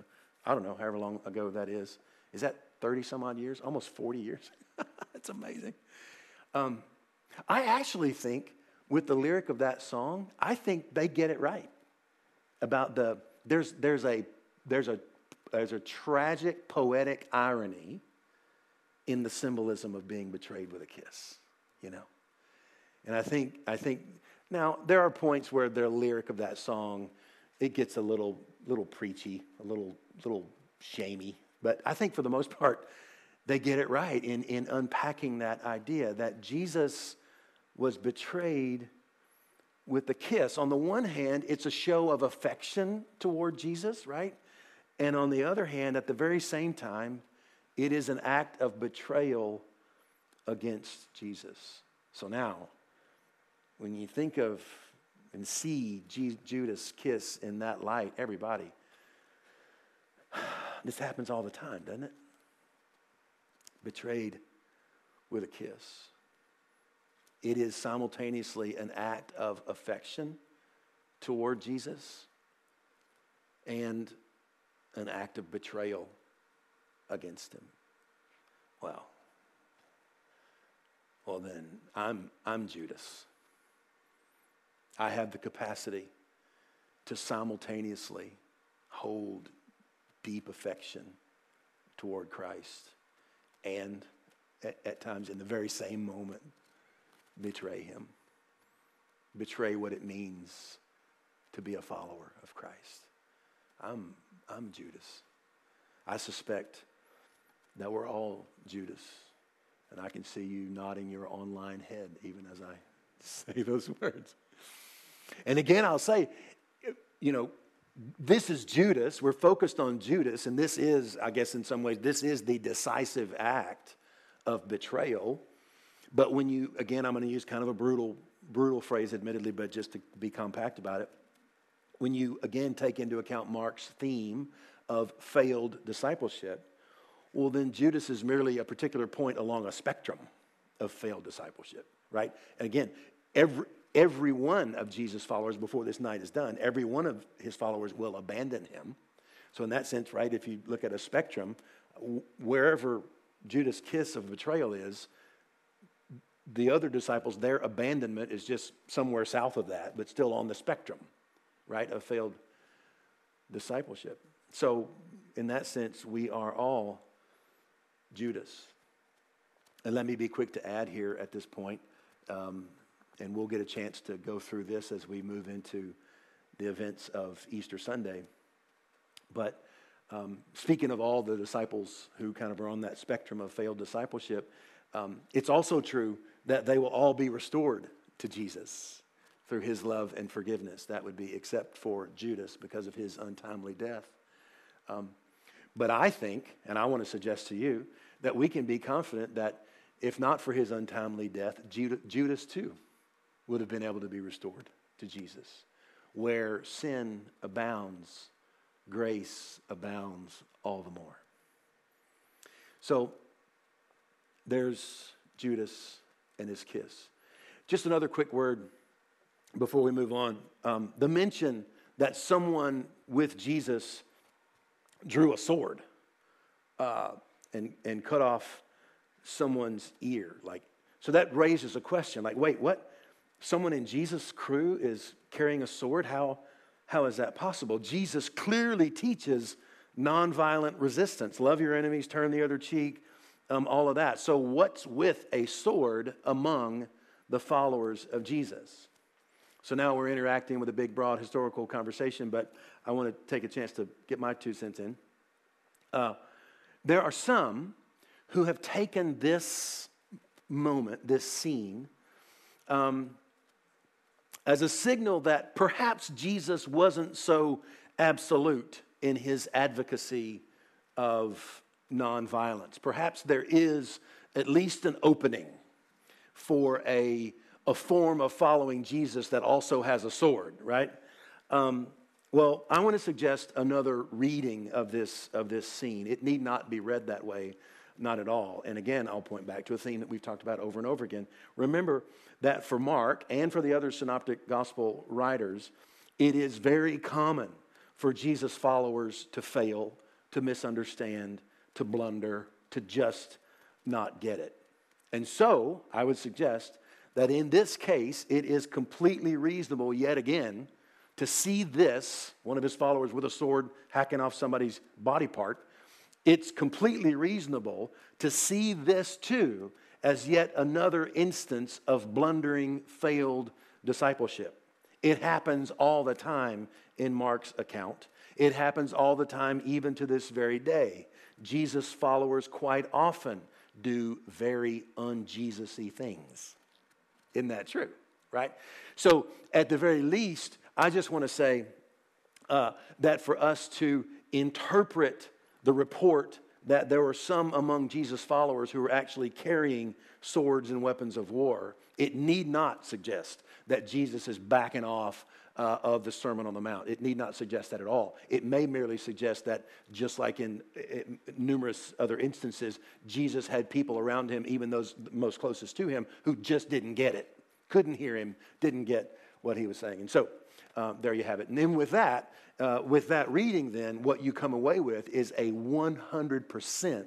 I don't know, however long ago that is. Is that 30 some odd years? Almost 40 years. That's amazing. Um, I actually think with the lyric of that song, I think they get it right about the, there's, there's, a, there's, a, there's a tragic poetic irony in the symbolism of being betrayed with a kiss, you know? And I think, I think now, there are points where the lyric of that song, it gets a little, little preachy, a little, little shamey. But I think for the most part, they get it right in, in unpacking that idea that Jesus was betrayed with a kiss. On the one hand, it's a show of affection toward Jesus, right? And on the other hand, at the very same time, it is an act of betrayal against Jesus. So now, when you think of and see Judas' kiss in that light, everybody, this happens all the time, doesn't it? Betrayed with a kiss. It is simultaneously an act of affection toward Jesus and an act of betrayal against him. Well, well then I'm I'm Judas. I have the capacity to simultaneously hold deep affection toward Christ and at, at, times in the very same moment betray him, betray what it means to be a follower of Christ. I'm, I'm Judas. I suspect that we're all Judas. And I can see you nodding your online head even as I say those words. And again, I'll say, you know, this is Judas. We're focused on Judas, and this is, I guess, in some ways, this is the decisive act of betrayal. But when you, again, I'm going to use kind of a brutal, brutal phrase, admittedly, but just to be compact about it. When you, again, take into account Mark's theme of failed discipleship, well, then Judas is merely a particular point along a spectrum of failed discipleship, right? And again, every, every one of Jesus' followers, before this night is done, every one of his followers will abandon him. So, in that sense, right, if you look at a spectrum, wherever Judas' kiss of betrayal is, the other disciples, their abandonment is just somewhere south of that, but still on the spectrum, right, of failed discipleship. So, in that sense, we are all Judas. And let me be quick to add here at this point, um, and we'll get a chance to go through this as we move into the events of Easter Sunday. But um, speaking of all the disciples who kind of are on that spectrum of failed discipleship, um, it's also true that they will all be restored to Jesus through his love and forgiveness. That would be except for Judas because of his untimely death. Um, but I think, and I want to suggest to you, that we can be confident that if not for his untimely death, Judas too would have been able to be restored to Jesus. Where sin abounds, grace abounds all the more. So there's Judas and his kiss. Just another quick word before we move on. Um, the mention that someone with Jesus drew a sword. Uh, and, and cut off someone's ear. Like, so that raises a question like, wait, what? Someone in Jesus' crew is carrying a sword? How, how is that possible? Jesus clearly teaches nonviolent resistance. Love your enemies, turn the other cheek, um, all of that. So, what's with a sword among the followers of Jesus? So now we're interacting with a big, broad historical conversation, but I want to take a chance to get my two cents in. Uh, there are some who have taken this moment, this scene, um, as a signal that perhaps Jesus wasn't so absolute in his advocacy of nonviolence. Perhaps there is at least an opening for a, a form of following Jesus that also has a sword, right? Um, well, I want to suggest another reading of this, of this scene. It need not be read that way, not at all. And again, I'll point back to a theme that we've talked about over and over again. Remember that for Mark and for the other synoptic gospel writers, it is very common for Jesus' followers to fail, to misunderstand, to blunder, to just not get it. And so, I would suggest that in this case, it is completely reasonable, yet again, to see this, one of his followers with a sword hacking off somebody's body part, it's completely reasonable to see this too as yet another instance of blundering, failed discipleship. It happens all the time in Mark's account. It happens all the time, even to this very day. Jesus' followers quite often do very un Jesus-y things. Isn't that true? Right? So, at the very least, I just want to say uh, that for us to interpret the report that there were some among Jesus' followers who were actually carrying swords and weapons of war, it need not suggest that Jesus is backing off uh, of the Sermon on the Mount. It need not suggest that at all. It may merely suggest that, just like in, in, numerous other instances, Jesus had people around him, even those most closest to him, who just didn't get it, couldn't hear him, didn't get what he was saying. And so, uh, there you have it. And then with that, uh, with that reading, then what you come away with is a 100%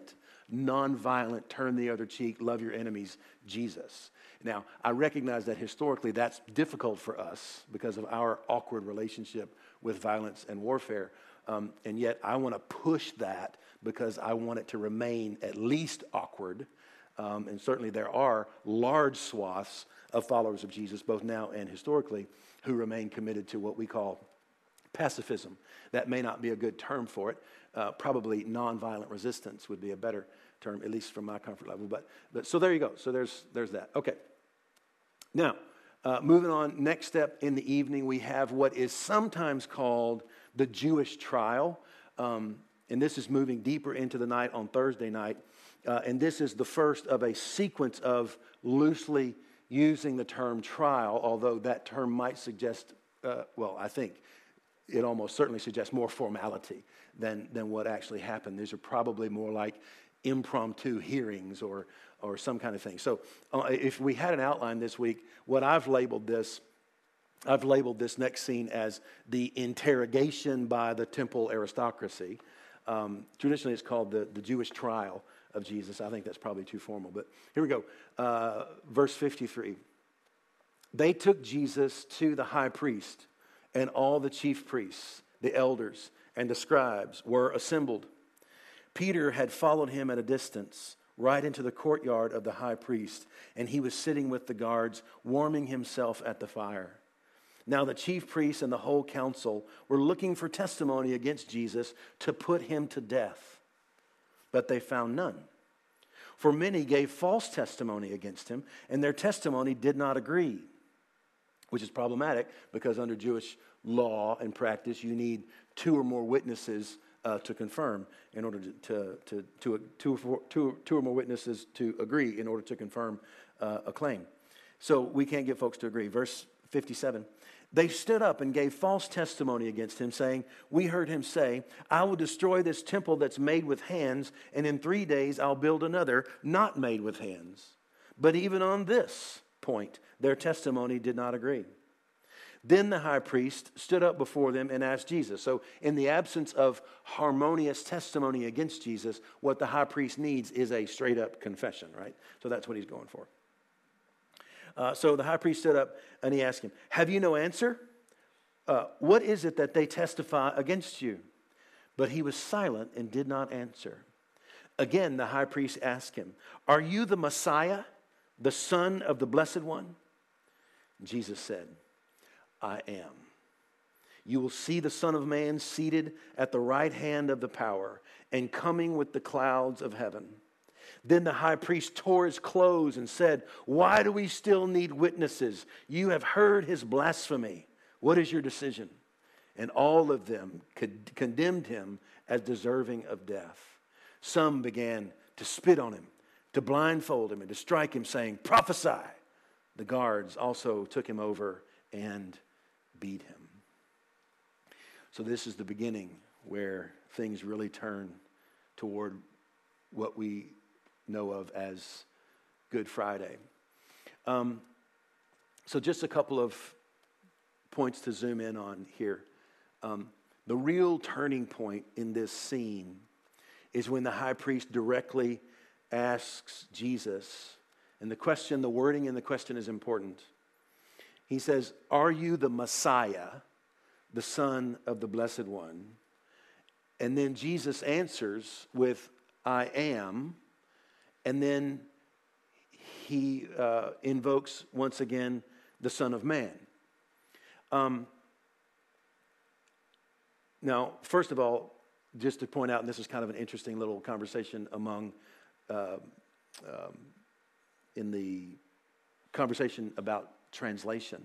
nonviolent, turn the other cheek, love your enemies Jesus. Now, I recognize that historically that's difficult for us because of our awkward relationship with violence and warfare. Um, and yet, I want to push that because I want it to remain at least awkward. Um, and certainly, there are large swaths of followers of Jesus, both now and historically, who remain committed to what we call pacifism. That may not be a good term for it. Uh, probably nonviolent resistance would be a better term, at least from my comfort level. But, but so there you go. So there's, there's that. Okay. Now, uh, moving on, next step in the evening, we have what is sometimes called the Jewish trial. Um, and this is moving deeper into the night on Thursday night. Uh, and this is the first of a sequence of loosely using the term trial, although that term might suggest, uh, well, I think it almost certainly suggests more formality than, than what actually happened. These are probably more like impromptu hearings or, or some kind of thing. So, uh, if we had an outline this week, what I've labeled this, I've labeled this next scene as the interrogation by the temple aristocracy. Um, traditionally, it's called the, the Jewish trial of Jesus. I think that's probably too formal, but here we go. Uh, verse 53. They took Jesus to the high priest, and all the chief priests, the elders, and the scribes were assembled. Peter had followed him at a distance, right into the courtyard of the high priest, and he was sitting with the guards, warming himself at the fire. Now, the chief priests and the whole council were looking for testimony against Jesus to put him to death, but they found none. For many gave false testimony against him, and their testimony did not agree, which is problematic because under Jewish law and practice, you need two or more witnesses uh, to confirm in order to, to, to, to, two, or more witnesses to agree in order to confirm uh, a claim. So we can't get folks to agree. Verse 57 They stood up and gave false testimony against him, saying, We heard him say, I will destroy this temple that's made with hands, and in three days I'll build another not made with hands. But even on this point, their testimony did not agree. Then the high priest stood up before them and asked Jesus. So, in the absence of harmonious testimony against Jesus, what the high priest needs is a straight up confession, right? So, that's what he's going for. Uh, so, the high priest stood up and he asked him, Have you no answer? Uh, what is it that they testify against you? But he was silent and did not answer. Again, the high priest asked him, Are you the Messiah, the Son of the Blessed One? Jesus said, I am. You will see the Son of Man seated at the right hand of the power and coming with the clouds of heaven. Then the high priest tore his clothes and said, Why do we still need witnesses? You have heard his blasphemy. What is your decision? And all of them condemned him as deserving of death. Some began to spit on him, to blindfold him, and to strike him, saying, Prophesy. The guards also took him over and beat him. So, this is the beginning where things really turn toward what we know of as Good Friday. Um, so, just a couple of points to zoom in on here. Um, the real turning point in this scene is when the high priest directly asks Jesus, and the question, the wording in the question is important. He says, Are you the Messiah, the Son of the Blessed One? And then Jesus answers with, I am. And then he uh, invokes once again the Son of Man. Um, now, first of all, just to point out, and this is kind of an interesting little conversation among, uh, um, in the conversation about translation.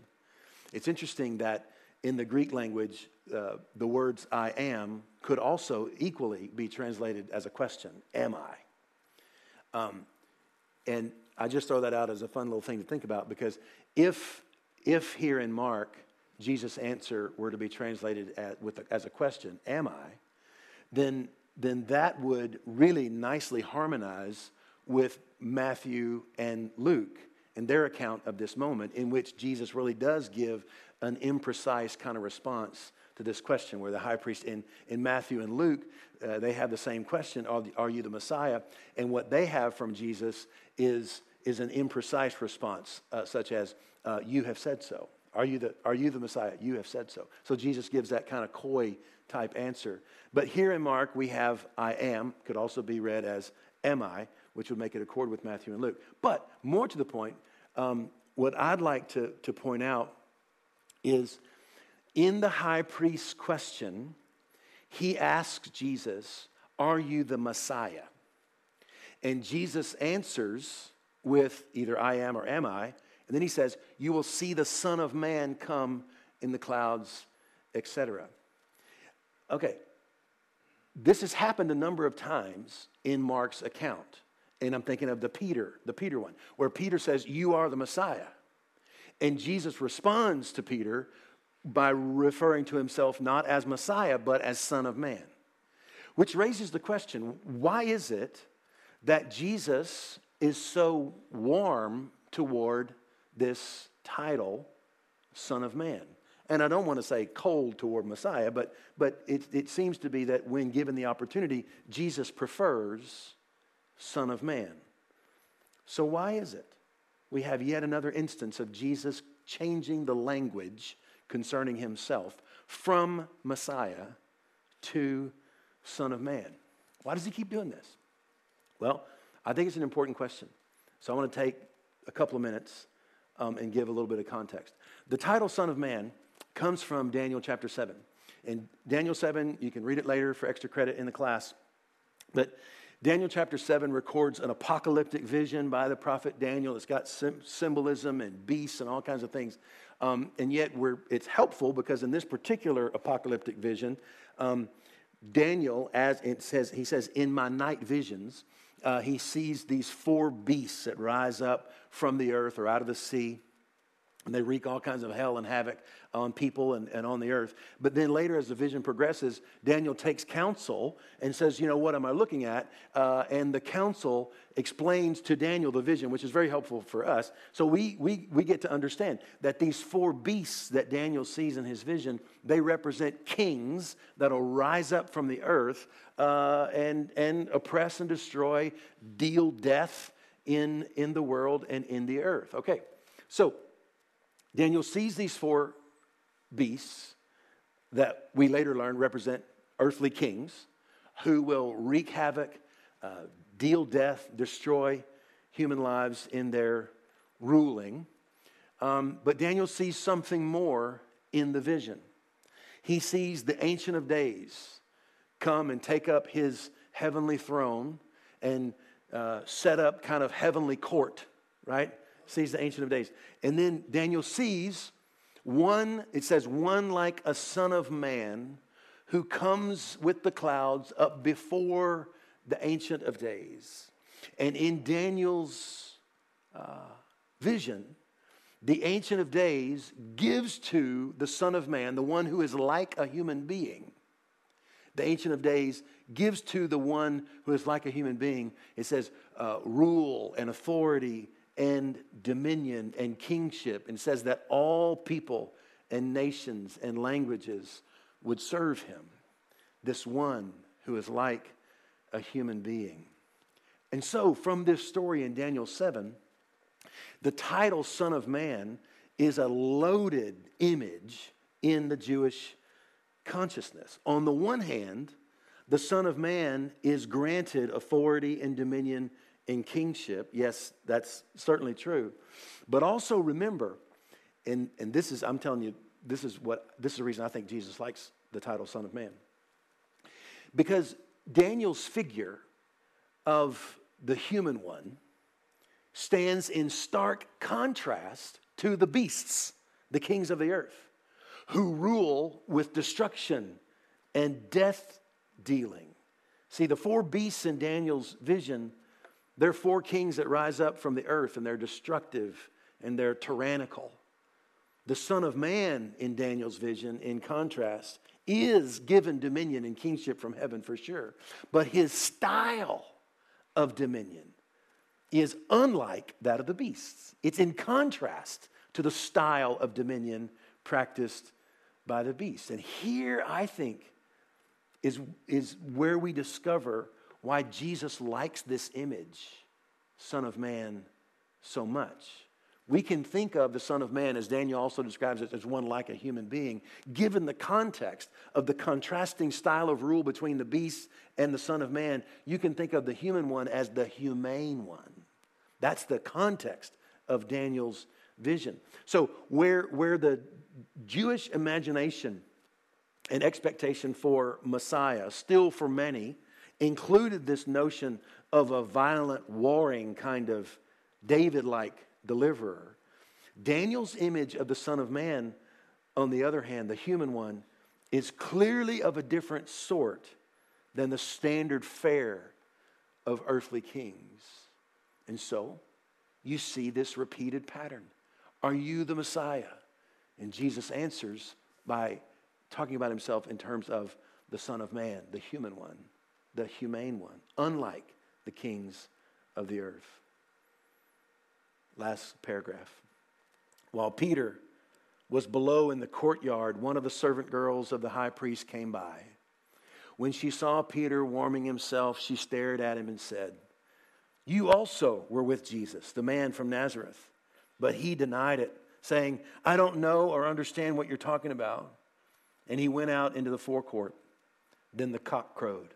It's interesting that in the Greek language, uh, the words I am could also equally be translated as a question Am I? Um, and I just throw that out as a fun little thing to think about because if, if here in Mark, Jesus' answer were to be translated as, with a, as a question, Am I? Then, then that would really nicely harmonize with Matthew and Luke and their account of this moment in which Jesus really does give an imprecise kind of response to this question, where the high priest in, in Matthew and Luke, uh, they have the same question are, are you the Messiah? And what they have from Jesus is, is an imprecise response, uh, such as, uh, You have said so. Are you, the, are you the Messiah? You have said so. So Jesus gives that kind of coy type answer. But here in Mark, we have I am, could also be read as am I, which would make it accord with Matthew and Luke. But more to the point, um, what I'd like to, to point out is in the high priest's question, he asks Jesus, Are you the Messiah? And Jesus answers with either I am or am I. And then he says, You will see the Son of Man come in the clouds, etc. Okay, this has happened a number of times in Mark's account. And I'm thinking of the Peter, the Peter one, where Peter says, You are the Messiah. And Jesus responds to Peter by referring to himself not as Messiah, but as Son of Man. Which raises the question why is it that Jesus is so warm toward this title, Son of Man? And I don't want to say cold toward Messiah, but, but it, it seems to be that when given the opportunity, Jesus prefers Son of Man. So, why is it? We have yet another instance of Jesus changing the language concerning himself from Messiah to Son of Man. Why does he keep doing this? Well, I think it's an important question. So I want to take a couple of minutes um, and give a little bit of context. The title Son of Man comes from Daniel chapter 7. In Daniel 7, you can read it later for extra credit in the class. But Daniel chapter 7 records an apocalyptic vision by the prophet Daniel. It's got symbolism and beasts and all kinds of things. Um, and yet, it's helpful because in this particular apocalyptic vision, um, Daniel, as it says, he says, in my night visions, uh, he sees these four beasts that rise up from the earth or out of the sea. And they wreak all kinds of hell and havoc on people and, and on the earth. But then later, as the vision progresses, Daniel takes counsel and says, You know, what am I looking at? Uh, and the counsel explains to Daniel the vision, which is very helpful for us. So we, we, we get to understand that these four beasts that Daniel sees in his vision, they represent kings that'll rise up from the earth uh, and, and oppress and destroy, deal death in, in the world and in the earth. Okay, so Daniel sees these four beasts that we later learn represent earthly kings who will wreak havoc, uh, deal death, destroy human lives in their ruling. Um, but Daniel sees something more in the vision. He sees the Ancient of Days come and take up his heavenly throne and uh, set up kind of heavenly court, right? Sees the Ancient of Days. And then Daniel sees one, it says, one like a son of man who comes with the clouds up before the Ancient of Days. And in Daniel's uh, vision, the Ancient of Days gives to the Son of Man, the one who is like a human being. The Ancient of Days gives to the one who is like a human being, it says, uh, rule and authority and dominion and kingship, and says that all people and nations and languages would serve him, this one who is like a human being. And so, from this story in Daniel 7, the title Son of Man is a loaded image in the Jewish consciousness. On the one hand, the Son of Man is granted authority and dominion in kingship. Yes, that's certainly true. But also remember, and, and this is, I'm telling you, this is what this is the reason I think Jesus likes the title Son of Man. Because Daniel's figure of the human one stands in stark contrast to the beasts, the kings of the earth, who rule with destruction and death dealing. See, the four beasts in Daniel's vision they're four kings that rise up from the earth and they're destructive and they're tyrannical. The Son of Man in Daniel's vision, in contrast, is given dominion and kingship from heaven for sure. But his style of dominion is unlike that of the beasts. It's in contrast to the style of dominion practiced by the beast. And here, I think, is, is where we discover why Jesus likes this image, Son of Man, so much. We can think of the Son of Man, as Daniel also describes it, as one like a human being, given the context of the contrasting style of rule between the beast and the Son of Man. You can think of the human one as the humane one. That's the context of Daniel's vision. So, where, where the Jewish imagination and expectation for Messiah, still for many, included this notion of a violent, warring kind of David like deliverer. Daniel's image of the Son of Man, on the other hand, the human one, is clearly of a different sort than the standard fare of earthly kings. And so, you see this repeated pattern. Are you the Messiah? And Jesus answers by talking about himself in terms of the Son of Man, the human one, the humane one, unlike the kings of the earth. Last paragraph. While Peter was below in the courtyard, one of the servant girls of the high priest came by. When she saw Peter warming himself, she stared at him and said, You also were with Jesus, the man from Nazareth. But he denied it, saying, I don't know or understand what you're talking about. And he went out into the forecourt. Then the cock crowed.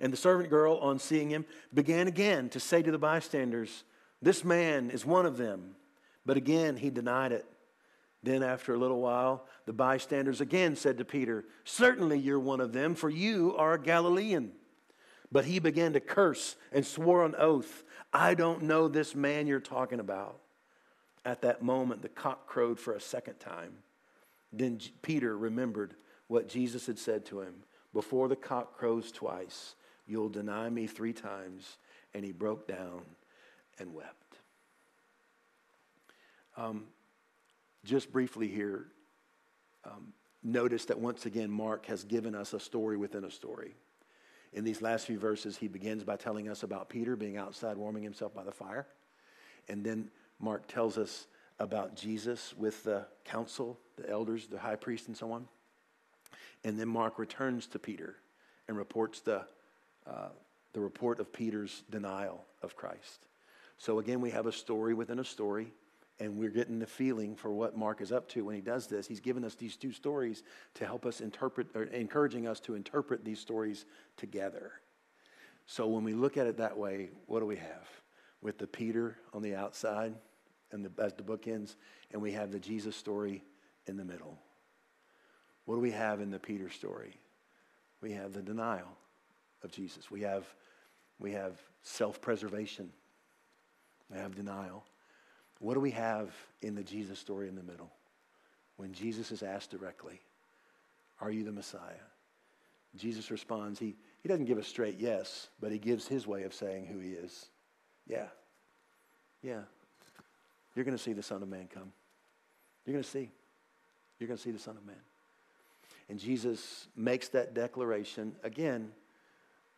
And the servant girl, on seeing him, began again to say to the bystanders, This man is one of them. But again he denied it. Then, after a little while, the bystanders again said to Peter, Certainly you're one of them, for you are a Galilean. But he began to curse and swore on oath, I don't know this man you're talking about. At that moment, the cock crowed for a second time. Then Peter remembered what Jesus had said to him Before the cock crows twice, you'll deny me three times. And he broke down and wept. Um, just briefly here, um, notice that once again, Mark has given us a story within a story. In these last few verses, he begins by telling us about Peter being outside warming himself by the fire. And then Mark tells us about Jesus with the council, the elders, the high priest, and so on. And then Mark returns to Peter and reports the, uh, the report of Peter's denial of Christ. So again, we have a story within a story, and we're getting the feeling for what Mark is up to when he does this. He's given us these two stories to help us interpret, or encouraging us to interpret these stories together. So when we look at it that way, what do we have? With the Peter on the outside, and the, as the book ends, and we have the Jesus story in the middle. What do we have in the Peter story? We have the denial of Jesus. We have, we have self preservation. We have denial. What do we have in the Jesus story in the middle? When Jesus is asked directly, Are you the Messiah? Jesus responds, he, he doesn't give a straight yes, but he gives his way of saying who he is. Yeah. Yeah. You're going to see the Son of Man come. You're going to see. You're going to see the Son of Man. And Jesus makes that declaration again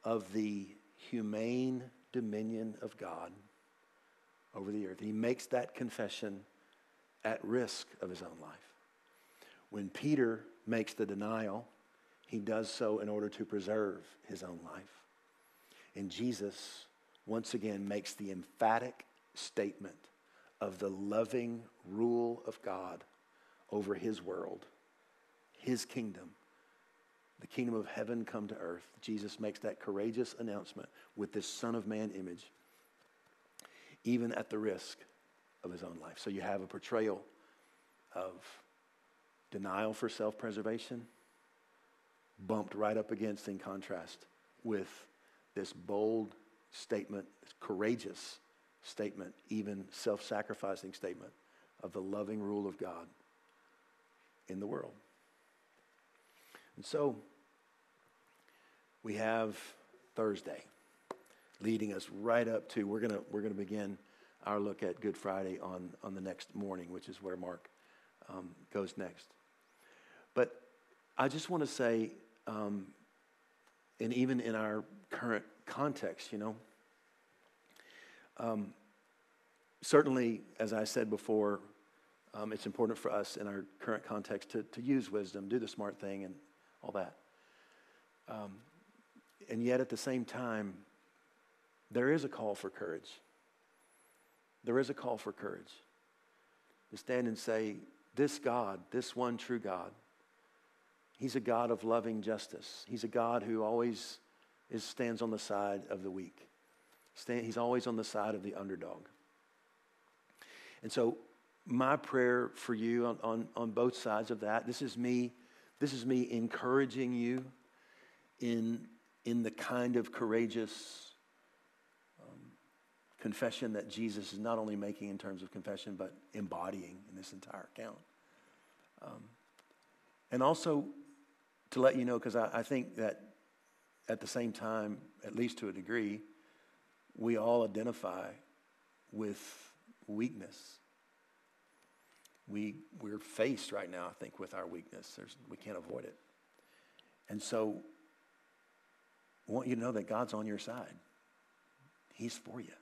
of the humane dominion of God over the earth. He makes that confession at risk of his own life. When Peter makes the denial, he does so in order to preserve his own life. And Jesus, once again, makes the emphatic statement of the loving rule of God over his world, his kingdom, the kingdom of heaven come to earth. Jesus makes that courageous announcement with this Son of Man image, even at the risk of his own life. So you have a portrayal of denial for self preservation, bumped right up against, in contrast, with this bold statement, this courageous statement, even self sacrificing statement of the loving rule of God in the world. And so we have Thursday leading us right up to, we're going we're gonna begin our look at Good Friday on, on the next morning, which is where Mark um, goes next. But I just want to say, um, and even in our current context, you know, um, certainly, as I said before, um, it's important for us in our current context to, to use wisdom, do the smart thing, and all that. Um, and yet, at the same time, there is a call for courage. There is a call for courage to stand and say, This God, this one true God, He's a God of loving justice. He's a God who always is, stands on the side of the weak. He's always on the side of the underdog. And so, my prayer for you on, on, on both sides of that, this is me, this is me encouraging you in, in the kind of courageous um, confession that Jesus is not only making in terms of confession, but embodying in this entire account. Um, and also to let you know, because I, I think that at the same time, at least to a degree, we all identify with weakness. We, we're faced right now, I think, with our weakness. There's, we can't avoid it. And so I want you to know that God's on your side. He's for you.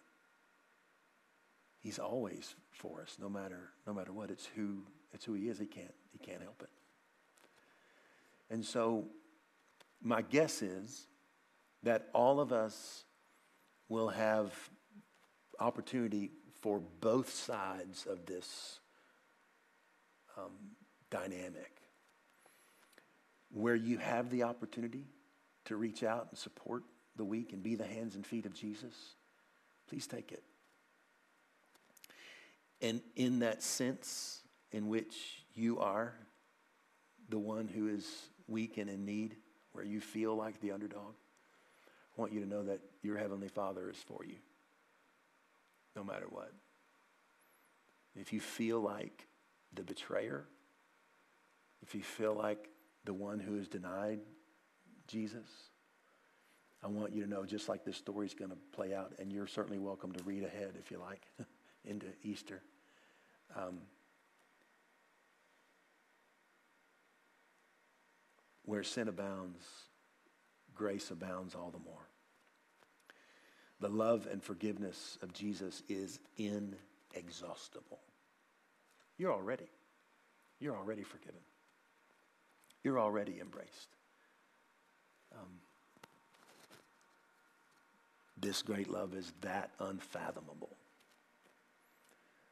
He's always for us, no matter, no matter what. It's who, it's who he is. He can't, he can't help it. And so my guess is that all of us will have opportunity for both sides of this um, dynamic where you have the opportunity to reach out and support the weak and be the hands and feet of Jesus, please take it. And in that sense in which you are the one who is weak and in need, where you feel like the underdog, I want you to know that your Heavenly Father is for you, no matter what. If you feel like the betrayer, if you feel like the one who is denied Jesus, I want you to know just like this story is going to play out, and you're certainly welcome to read ahead if you like into Easter. Um, where sin abounds, grace abounds all the more. The love and forgiveness of Jesus is inexhaustible. You're already, you're already forgiven. You're already embraced. Um, this great love is that unfathomable.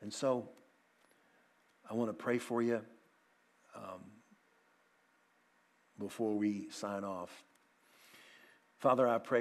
And so, I want to pray for you um, before we sign off. Father, I pray.